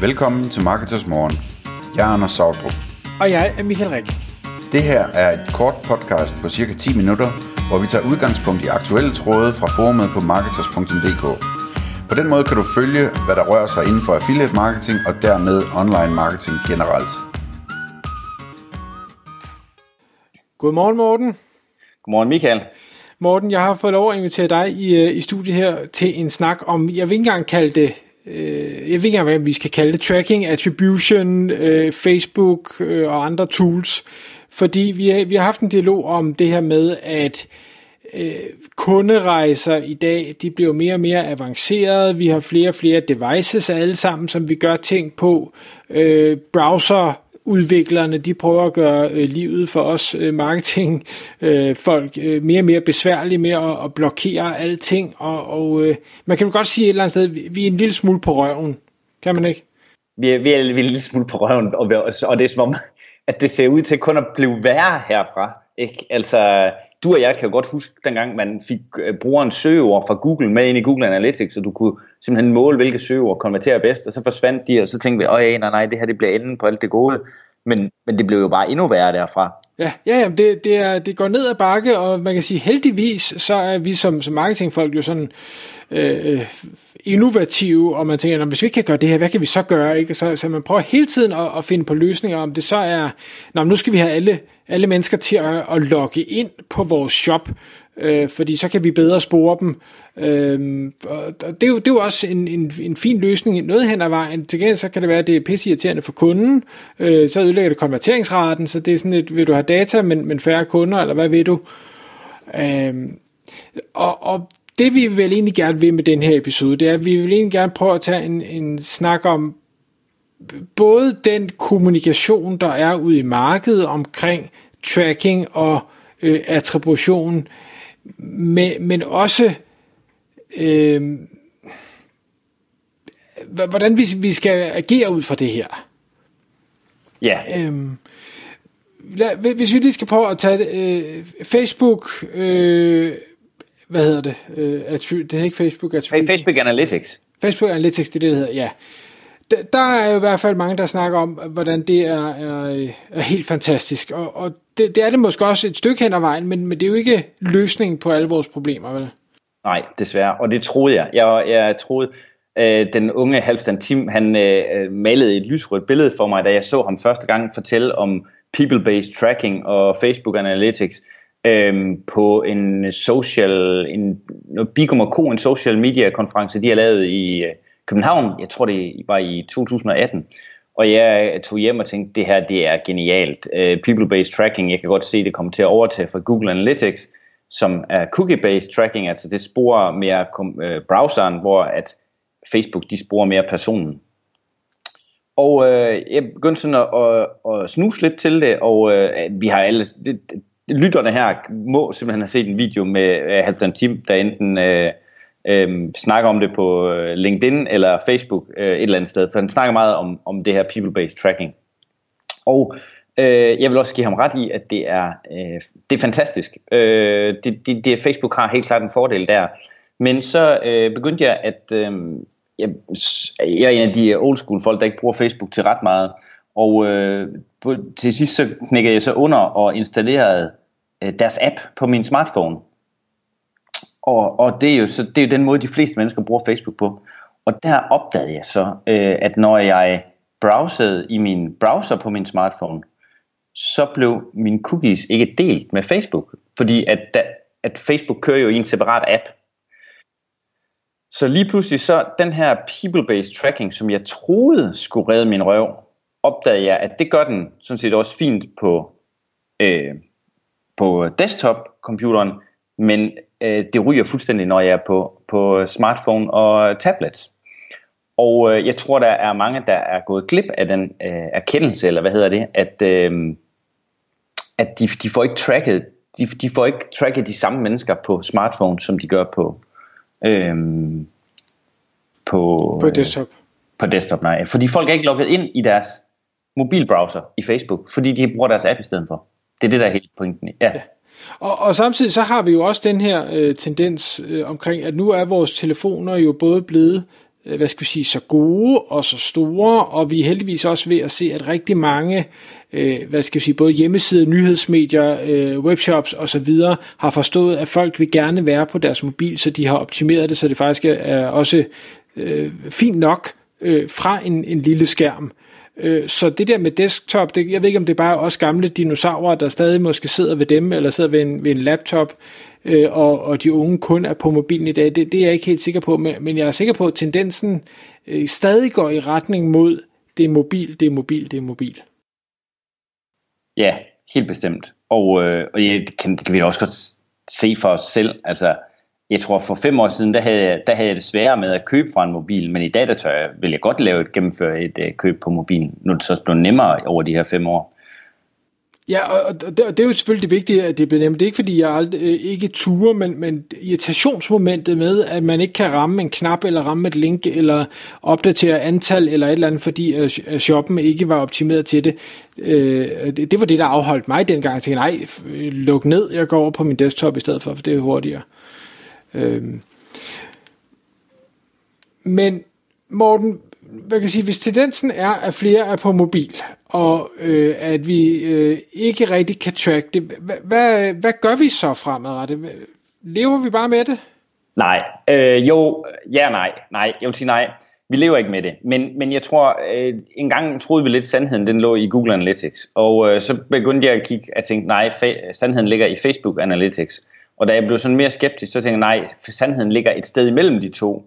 Velkommen til Marketers Morgen. Jeg er Anders Sautrup. Og jeg er Michael Rik. Det her er et kort podcast på cirka 10 minutter, hvor vi tager udgangspunkt i aktuelle tråde fra forumet på marketers.dk. På den måde kan du følge, hvad der rører sig inden for affiliate marketing og dermed online marketing generelt. Godmorgen, Morten. Godmorgen, Michael. Morten, jeg har fået lov at invitere dig i, øh, i studiet her til en snak om, jeg vil ikke engang kalde det, øh, jeg ved ikke engang, hvad vi skal kalde det, tracking, attribution, øh, Facebook øh, og andre tools. Fordi vi har, vi har haft en dialog om det her med, at øh, kunderejser i dag, de bliver mere og mere avancerede. Vi har flere og flere devices alle sammen, som vi gør ting på. Øh, browser udviklerne, de prøver at gøre øh, livet for os øh, marketing øh, folk øh, mere og mere besværligt med at, at blokere alting, og, og øh, man kan jo godt sige et eller andet sted, vi er en lille smule på røven, kan man ikke? Vi er, vi er, vi er en lille smule på røven, og, og det er som om, at det ser ud til kun at blive værre herfra. Ikke? Altså, du og jeg kan jo godt huske, dengang man fik øh, brugerens søgeord fra Google med ind i Google Analytics, så du kunne simpelthen måle, hvilke søgeord konverterer bedst, og så forsvandt de, og så tænkte vi, åh nej, nej, det her det bliver enden på alt det gode. Men, men det blev jo bare endnu værre derfra. Ja, ja, ja det, det, er, det går ned ad bakke, og man kan sige, heldigvis, så er vi som, som marketingfolk jo sådan øh, innovative, og man tænker, hvis vi ikke kan gøre det her, hvad kan vi så gøre? Ikke? Så, så man prøver hele tiden at, at finde på løsninger, om det så er, nå, nu skal vi have alle, alle mennesker til at, at logge ind på vores shop, øh, fordi så kan vi bedre spore dem. Øh, og det, er jo, det er jo også en, en, en fin løsning noget hen ad vejen. Til gengæld så kan det være, at det er pisseirriterende for kunden, øh, så ødelægger det konverteringsraten, så det er sådan et, vil du have data, men, men færre kunder, eller hvad vil du? Øh, og, og det vi vil egentlig gerne vil med den her episode, det er, at vi vil egentlig gerne prøve at tage en, en snak om både den kommunikation, der er ude i markedet omkring tracking og øh, attribution, men, men også øh, hvordan vi, vi skal agere ud fra det her. Ja. Øhm, lad, hvis vi lige skal prøve at tage øh, Facebook, øh, hvad hedder det? Øh, det hedder ikke Facebook. Attribute. Facebook Analytics. Facebook Analytics, det er det, det hedder, ja. Der, der er jo i hvert fald mange, der snakker om, hvordan det er, er, er helt fantastisk. Og, og det, det er det måske også et stykke hen ad vejen, men, men det er jo ikke løsningen på alle vores problemer, vel? Nej, desværre. Og det troede jeg. Jeg, jeg troede, øh, den unge Halvdan Tim, han øh, malede et lysrødt billede for mig, da jeg så ham første gang fortælle om people-based tracking og Facebook Analytics øh, på en social, en, Bigum Co, en social media konference, de har lavet i øh, København. Jeg tror, det var i 2018. Og jeg tog hjem og tænkte, det her det er genialt. Øh, people-based tracking, jeg kan godt se, det kommer til at overtage fra Google Analytics, som er cookie-based tracking, altså det sporer mere øh, browseren, hvor at Facebook de sporer mere personen. Og øh, jeg begyndte sådan at, at, at snuse lidt til det, og øh, vi har alle, det, lytterne her må simpelthen have set en video med øh, uh, Halvdan Tim, der enten øh, øh, snakker om det på øh, LinkedIn eller Facebook øh, et eller andet sted, for han snakker meget om, om det her people-based tracking. Og øh, jeg vil også give ham ret i, at det er, øh, det er fantastisk. Øh, det, det, det, Facebook har helt klart en fordel der. Men så øh, begyndte jeg at... Øh, jeg, jeg er en af de old school folk, der ikke bruger Facebook til ret meget. Og øh, på, til sidst så knækkede jeg så under og installerede øh, deres app på min smartphone. Og, og det, er jo, så, det er jo den måde, de fleste mennesker bruger Facebook på. Og der opdagede jeg så, øh, at når jeg browsede i min browser på min smartphone, så blev mine cookies ikke delt med Facebook. Fordi at, da, at Facebook kører jo i en separat app. Så lige pludselig så den her people-based tracking, som jeg troede skulle redde min røv, opdagede jeg, at det gør den sådan set også fint på, øh, på desktop-computeren, men øh, det ryger fuldstændig, når jeg er på, på smartphone og tablets. Og øh, jeg tror, der er mange, der er gået glip af den øh, erkendelse, eller hvad hedder det, at, øh, at de, de får ikke tracket de, de får ikke tracket de samme mennesker på smartphone, som de gør på øh, på, på desktop. På desktop, nej. Fordi folk er ikke logget ind i deres mobilbrowser i Facebook, fordi de bruger deres app i stedet for. Det er det, der er helt pointen. Ja. ja. Og, og samtidig så har vi jo også den her øh, tendens øh, omkring, at nu er vores telefoner jo både blevet øh, hvad skal vi sige, så gode og så store, og vi er heldigvis også ved at se, at rigtig mange, øh, hvad skal vi sige, både hjemmesider, nyhedsmedier, øh, webshops osv. har forstået, at folk vil gerne være på deres mobil, så de har optimeret det, så det faktisk er også øh, fint nok øh, fra en, en lille skærm. Øh, Øh, så det der med desktop, det, jeg ved ikke om det er bare os gamle dinosaurer, der stadig måske sidder ved dem, eller sidder ved en, ved en laptop, øh, og, og de unge kun er på mobilen i dag, det, det er jeg ikke helt sikker på, men, men jeg er sikker på, at tendensen øh, stadig går i retning mod, det er mobil, det er mobil, det er mobil. Ja, helt bestemt. Og, øh, og ja, det, kan, det kan vi også godt se for os selv. Altså, jeg tror for fem år siden, der havde, jeg, der havde jeg det sværere med at købe fra en mobil, men i dag der tør jeg, vil jeg godt lave et, gennemføre et uh, køb på mobilen. Nu er det så blevet nemmere over de her fem år. Ja, og det, og det er jo selvfølgelig det vigtige, at det bliver nemt. Det er ikke, fordi jeg aldrig, øh, ikke turer, men, men irritationsmomentet med, at man ikke kan ramme en knap, eller ramme et link, eller opdatere antal, eller et eller andet, fordi øh, shoppen ikke var optimeret til det. Uh, det, det var det, der afholdt mig dengang. Jeg tænkte, nej, luk ned, jeg går over på min desktop i stedet for, for det er hurtigere. Øh. men Morten, hvad kan sige, hvis tendensen er, at flere er på mobil, og øh, at vi øh, ikke rigtig kan track det, hvad, hvad, hvad gør vi så fremadrettet? Lever vi bare med det? Nej, øh, jo, ja nej, nej, jeg vil sige nej. Vi lever ikke med det, men, men jeg tror, øh, en gang troede vi lidt, at sandheden den lå i Google Analytics, og øh, så begyndte jeg at kigge, og tænke, nej, fa- sandheden ligger i Facebook Analytics, og da jeg blev sådan mere skeptisk, så tænkte jeg, nej, sandheden ligger et sted imellem de to,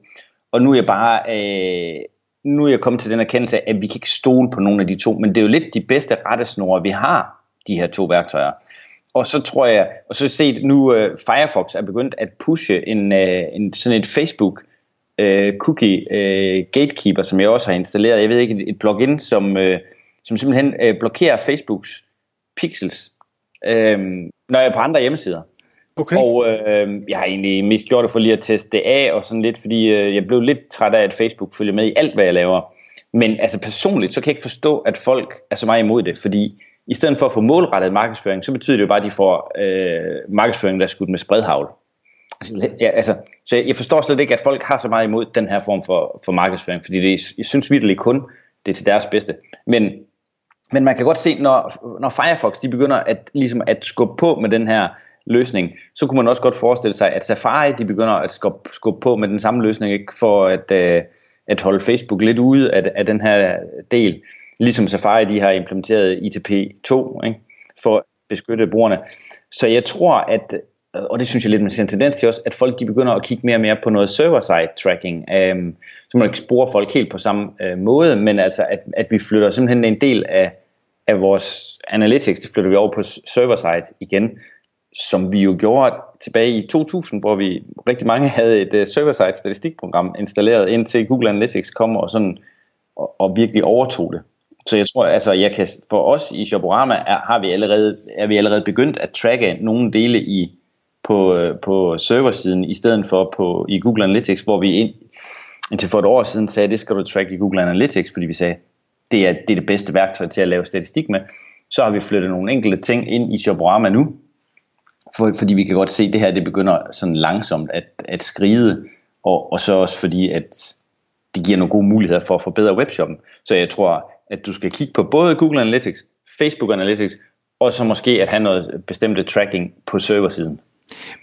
og nu er jeg bare øh, nu er jeg kommet til den erkendelse, at vi kan ikke stole på nogen af de to, men det er jo lidt de bedste rettesnore, vi har, de her to værktøjer. Og så tror jeg, og så set nu, uh, Firefox er begyndt at pushe en, uh, en sådan et Facebook uh, cookie uh, gatekeeper, som jeg også har installeret. Jeg ved ikke, et, et plugin, som, uh, som simpelthen uh, blokerer Facebooks pixels, uh, når jeg er på andre hjemmesider. Okay. Og øh, jeg har egentlig mest gjort det for lige at teste det af, og sådan lidt, fordi øh, jeg blev lidt træt af, at Facebook følger med i alt, hvad jeg laver. Men altså personligt, så kan jeg ikke forstå, at folk er så meget imod det, fordi i stedet for at få målrettet markedsføring, så betyder det jo bare, at de får øh, markedsføring, der er skudt med spredhavl. Altså, ja, altså, så jeg, jeg forstår slet ikke, at folk har så meget imod den her form for, for markedsføring, fordi det, jeg synes virkelig kun, det er til deres bedste. Men, men man kan godt se, når, når Firefox de begynder at, ligesom at skubbe på med den her løsning, så kunne man også godt forestille sig, at Safari de begynder at skubbe, skubbe på med den samme løsning, ikke? for at, øh, at holde Facebook lidt ude af, af den her del. Ligesom Safari de har implementeret ITP2 ikke? for at beskytte brugerne. Så jeg tror, at og det synes jeg lidt, man ser en tendens til også, at folk de begynder at kigge mere og mere på noget server-side tracking, øhm, så man ikke sporer folk helt på samme øh, måde, men altså at, at vi flytter simpelthen en del af, af vores analytics, det flytter vi over på server-side igen, som vi jo gjorde tilbage i 2000, hvor vi rigtig mange havde et uh, server-side statistikprogram installeret, indtil Google Analytics kom og, sådan, og, og virkelig overtog det. Så jeg tror, altså, jeg kan, for os i Shoporama er, har vi allerede, er vi allerede begyndt at tracke nogle dele i, på, øh, på serversiden, i stedet for på, i Google Analytics, hvor vi ind, indtil for et år siden sagde, det skal du track i Google Analytics, fordi vi sagde, det er, det er det bedste værktøj til at lave statistik med. Så har vi flyttet nogle enkelte ting ind i Shoporama nu, for, fordi vi kan godt se, at det her det begynder sådan langsomt at, at skride, og, og så også fordi, at det giver nogle gode muligheder for at forbedre webshoppen. Så jeg tror, at du skal kigge på både Google Analytics, Facebook Analytics, og så måske at have noget bestemte tracking på serversiden.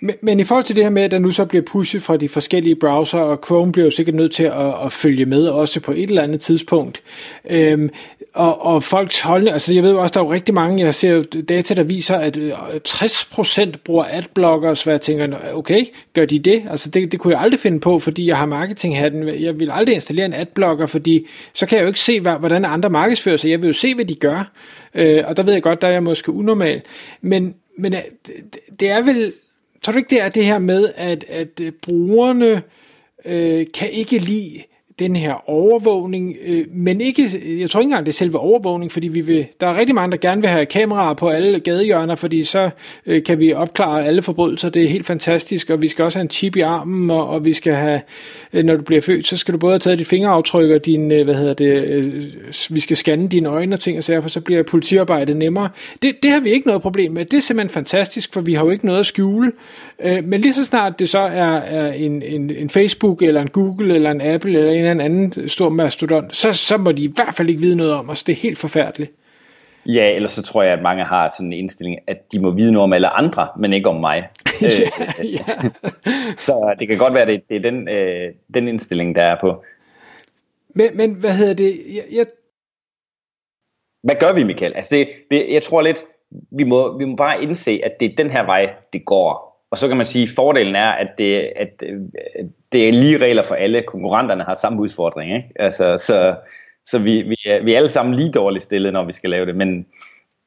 Men, men i forhold til det her med, at der nu så bliver pushet fra de forskellige browser, og Chrome bliver jo sikkert nødt til at, at følge med også på et eller andet tidspunkt. Øhm, og, og folks holdning, altså jeg ved jo også, der er jo rigtig mange, jeg ser data, der viser, at øh, 60% bruger adblockers, hvor jeg tænker, okay, gør de det? Altså det, det kunne jeg aldrig finde på, fordi jeg har marketinghatten. Jeg vil aldrig installere en adblocker, fordi så kan jeg jo ikke se, hvordan andre markedsfører sig. Jeg vil jo se, hvad de gør. Øh, og der ved jeg godt, der er jeg måske unormal. Men, men øh, det er vel tror du ikke, det er det her med, at, at øh, brugerne øh, kan ikke lide den her overvågning, øh, men ikke, øh, jeg tror ikke engang, det er selve overvågning, fordi vi vil, der er rigtig mange, der gerne vil have kameraer på alle gadehjørner, fordi så øh, kan vi opklare alle forbrydelser, det er helt fantastisk, og vi skal også have en chip i armen, og, og vi skal have, øh, når du bliver født, så skal du både have taget dit fingeraftryk og din, øh, hvad hedder det, øh, vi skal scanne dine øjne og ting og sager, for så bliver politiarbejdet nemmere. Det, det har vi ikke noget problem med, det er simpelthen fantastisk, for vi har jo ikke noget at skjule, øh, men lige så snart det så er, er en, en, en Facebook, eller en Google, eller en Apple, eller en eller anden stor mastodont, så, så må de i hvert fald ikke vide noget om os. Det er helt forfærdeligt. Ja, ellers så tror jeg, at mange har sådan en indstilling, at de må vide noget om alle andre, men ikke om mig. ja, ja. så det kan godt være, at det, det er den, øh, den indstilling, der er på. Men, men hvad hedder det? Jeg, jeg... Hvad gør vi, Michael? Altså det, det, jeg tror lidt, vi må, vi må bare indse, at det er den her vej, det går. Og så kan man sige, at fordelen er, at det, at det er lige regler for alle. Konkurrenterne har samme udfordring. Ikke? Altså, så så vi, vi, er, vi er alle sammen lige dårligt stillet, når vi skal lave det. Men,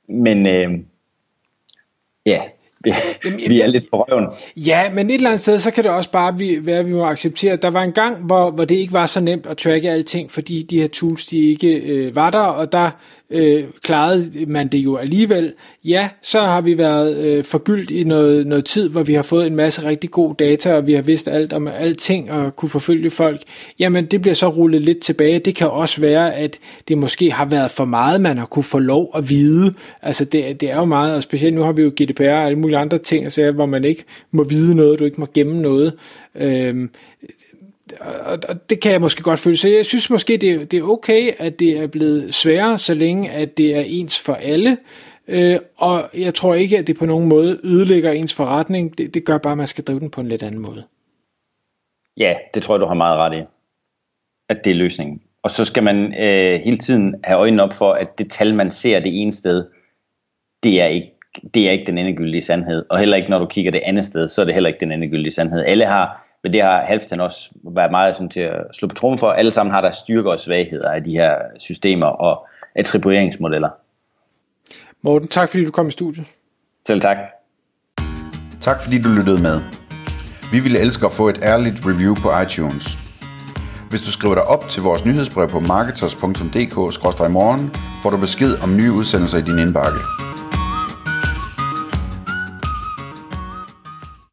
men øh, ja, vi, vi er lidt på røven. Ja, men et eller andet sted, så kan det også bare være, at vi må acceptere, at der var en gang, hvor, hvor det ikke var så nemt at tracke alting, fordi de her tools, de ikke øh, var der, og der øh, klarede man det jo alligevel. Ja, så har vi været øh, forgyldt i noget, noget tid, hvor vi har fået en masse rigtig god data, og vi har vidst alt om alting og kunne forfølge folk. Jamen, det bliver så rullet lidt tilbage. Det kan også være, at det måske har været for meget, man har kunne få lov at vide. Altså, det, det er jo meget, og specielt nu har vi jo GDPR og alle mulige andre ting, altså, hvor man ikke må vide noget, du ikke må gemme noget. Øh, og det kan jeg måske godt føle. Så jeg synes måske, det er, det er okay, at det er blevet sværere, så længe at det er ens for alle. Øh, og jeg tror ikke, at det på nogen måde ødelægger ens forretning. Det, det gør bare, at man skal drive den på en lidt anden måde. Ja, det tror jeg, du har meget ret i. At det er løsningen. Og så skal man øh, hele tiden have øjnene op for, at det tal, man ser det ene sted, det er ikke det er ikke den endegyldige sandhed. Og heller ikke, når du kigger det andet sted, så er det heller ikke den endegyldige sandhed. Alle har men det har Halfdan også været meget sådan til at slå på trummen for. Alle sammen har der styrker og svagheder af de her systemer og attribueringsmodeller. Morten, tak fordi du kom i studiet. Selv tak. Tak fordi du lyttede med. Vi ville elske at få et ærligt review på iTunes. Hvis du skriver dig op til vores nyhedsbrev på marketers.dk-morgen, får du besked om nye udsendelser i din indbakke.